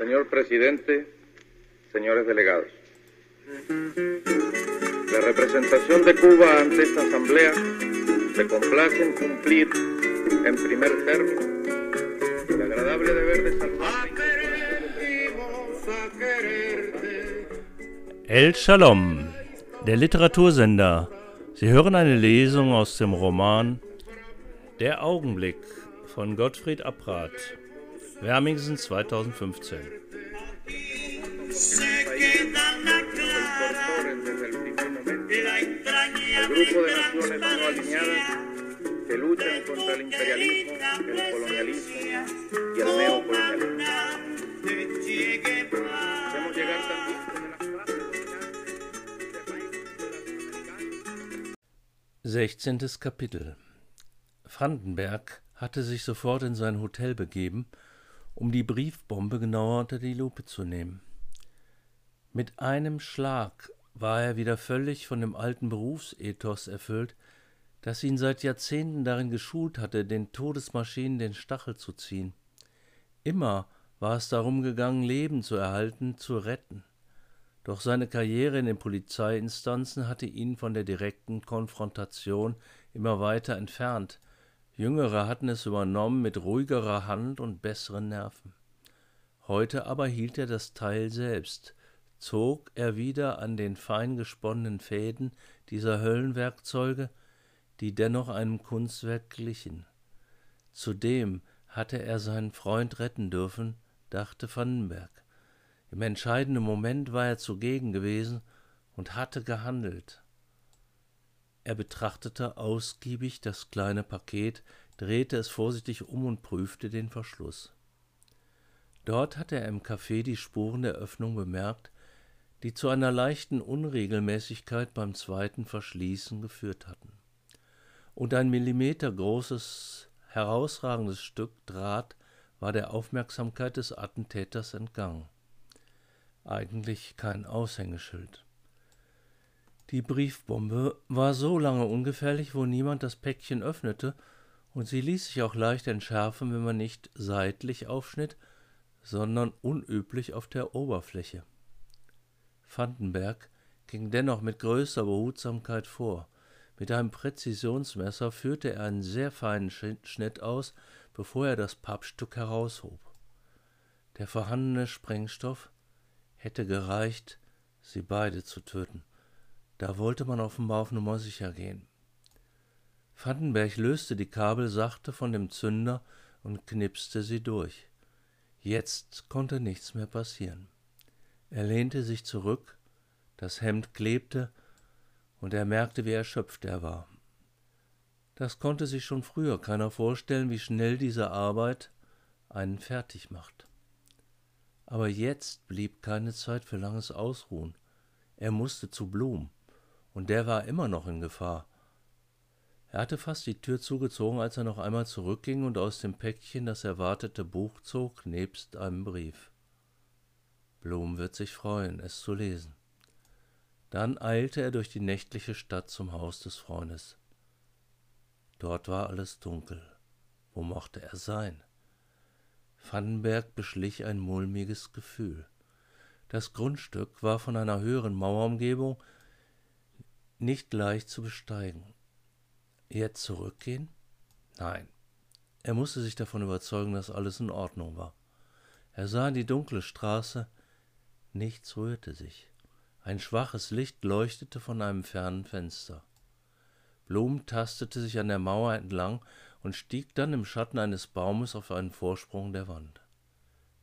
Señor presidente, señores delegados. La representación de Cuba ante esta asamblea se complace en cumplir en primer término el agradable deber de salvar. El Shalom, der Literatursender. Sie hören eine Lesung aus dem Roman Der Augenblick von Gottfried Abrath, Wermingsen 2015. grupo de naciones no alineadas que luchan contra el imperialismo, el colonialismo y el neocolonialismo. Hacemos llegar también desde las clases 16. Kapitel Vandenberg hatte sich sofort in sein Hotel begeben, um die Briefbombe genauer unter die Lupe zu nehmen. Mit einem Schlag war er wieder völlig von dem alten Berufsethos erfüllt, das ihn seit Jahrzehnten darin geschult hatte, den Todesmaschinen den Stachel zu ziehen. Immer war es darum gegangen, Leben zu erhalten, zu retten. Doch seine Karriere in den Polizeiinstanzen hatte ihn von der direkten Konfrontation immer weiter entfernt. Jüngere hatten es übernommen mit ruhigerer Hand und besseren Nerven. Heute aber hielt er das Teil selbst, zog er wieder an den fein gesponnenen Fäden dieser Höllenwerkzeuge, die dennoch einem Kunstwerk glichen. Zudem hatte er seinen Freund retten dürfen, dachte Vandenberg. Im entscheidenden Moment war er zugegen gewesen und hatte gehandelt. Er betrachtete ausgiebig das kleine Paket, drehte es vorsichtig um und prüfte den Verschluss. Dort hatte er im Café die Spuren der Öffnung bemerkt, die zu einer leichten Unregelmäßigkeit beim zweiten Verschließen geführt hatten. Und ein Millimeter großes, herausragendes Stück Draht war der Aufmerksamkeit des Attentäters entgangen. Eigentlich kein Aushängeschild. Die Briefbombe war so lange ungefährlich, wo niemand das Päckchen öffnete, und sie ließ sich auch leicht entschärfen, wenn man nicht seitlich aufschnitt, sondern unüblich auf der Oberfläche. Vandenberg ging dennoch mit größter Behutsamkeit vor. Mit einem Präzisionsmesser führte er einen sehr feinen Schnitt aus, bevor er das Pappstück heraushob. Der vorhandene Sprengstoff hätte gereicht, sie beide zu töten. Da wollte man offenbar auf Nummer sicher gehen. Vandenberg löste die Kabel sachte von dem Zünder und knipste sie durch. Jetzt konnte nichts mehr passieren. Er lehnte sich zurück, das Hemd klebte, und er merkte, wie erschöpft er war. Das konnte sich schon früher keiner vorstellen, wie schnell diese Arbeit einen fertig macht. Aber jetzt blieb keine Zeit für langes Ausruhen. Er musste zu Blum, und der war immer noch in Gefahr. Er hatte fast die Tür zugezogen, als er noch einmal zurückging und aus dem Päckchen das erwartete Buch zog, nebst einem Brief. Blum wird sich freuen, es zu lesen. Dann eilte er durch die nächtliche Stadt zum Haus des Freundes. Dort war alles dunkel. Wo mochte er sein? Vandenberg beschlich ein mulmiges Gefühl. Das Grundstück war von einer höheren Mauerumgebung nicht leicht zu besteigen. Jetzt zurückgehen? Nein. Er musste sich davon überzeugen, dass alles in Ordnung war. Er sah in die dunkle Straße, Nichts rührte sich. Ein schwaches Licht leuchtete von einem fernen Fenster. Blum tastete sich an der Mauer entlang und stieg dann im Schatten eines Baumes auf einen Vorsprung der Wand.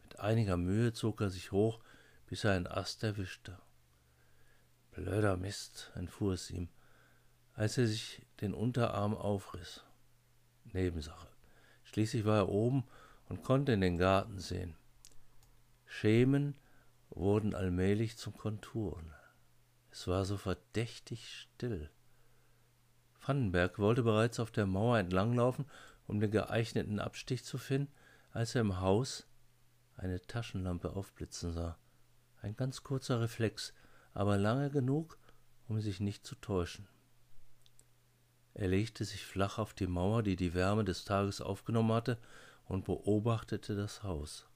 Mit einiger Mühe zog er sich hoch, bis er einen Ast erwischte. Blöder Mist, entfuhr es ihm, als er sich den Unterarm aufriss. Nebensache. Schließlich war er oben und konnte in den Garten sehen. Schemen wurden allmählich zum Konturen. Es war so verdächtig still. Vandenberg wollte bereits auf der Mauer entlanglaufen, um den geeigneten Abstich zu finden, als er im Haus eine Taschenlampe aufblitzen sah. Ein ganz kurzer Reflex, aber lange genug, um sich nicht zu täuschen. Er legte sich flach auf die Mauer, die die Wärme des Tages aufgenommen hatte, und beobachtete das Haus.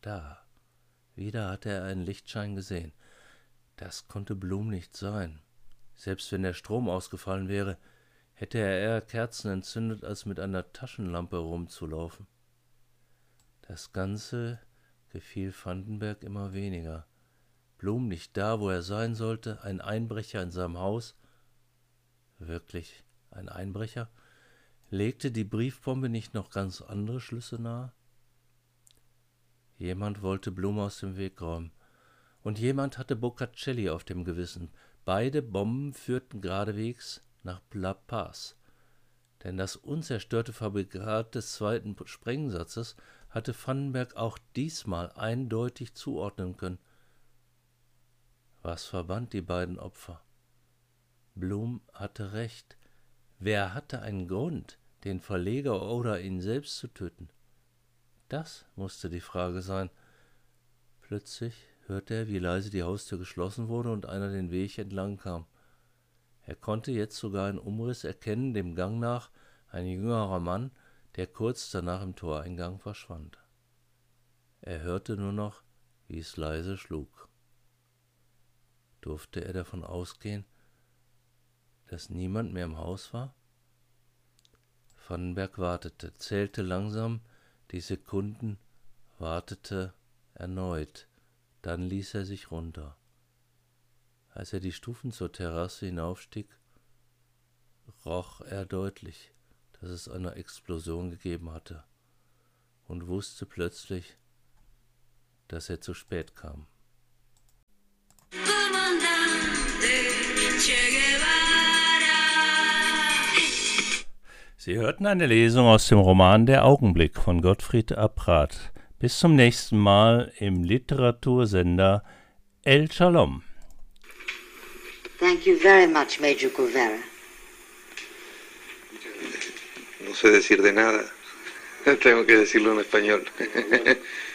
Da. Wieder hatte er einen Lichtschein gesehen. Das konnte Blum nicht sein. Selbst wenn der Strom ausgefallen wäre, hätte er eher Kerzen entzündet, als mit einer Taschenlampe rumzulaufen. Das Ganze gefiel Vandenberg immer weniger. Blum nicht da, wo er sein sollte, ein Einbrecher in seinem Haus. Wirklich ein Einbrecher? Legte die Briefbombe nicht noch ganz andere Schlüsse nahe? Jemand wollte Blum aus dem Weg räumen. Und jemand hatte Boccacelli auf dem Gewissen. Beide Bomben führten geradewegs nach La Paz. Denn das unzerstörte Fabrikat des zweiten Sprengsatzes hatte Vandenberg auch diesmal eindeutig zuordnen können. Was verband die beiden Opfer? Blum hatte recht. Wer hatte einen Grund, den Verleger oder ihn selbst zu töten? Das musste die Frage sein. Plötzlich hörte er, wie leise die Haustür geschlossen wurde und einer den Weg entlang kam. Er konnte jetzt sogar einen Umriss erkennen, dem Gang nach ein jüngerer Mann, der kurz danach im Toreingang verschwand. Er hörte nur noch, wie es leise schlug. Durfte er davon ausgehen, dass niemand mehr im Haus war? Vandenberg wartete, zählte langsam die Sekunden, wartete erneut, dann ließ er sich runter. Als er die Stufen zur Terrasse hinaufstieg, roch er deutlich, dass es eine Explosion gegeben hatte und wusste plötzlich, dass er zu spät kam. Sie hörten eine Lesung aus dem Roman Der Augenblick von Gottfried Apprat. Bis zum nächsten Mal im Literatursender El Shalom. Thank you very much, Major Guevara. No sé decir de nada. Tengo que decirlo en español.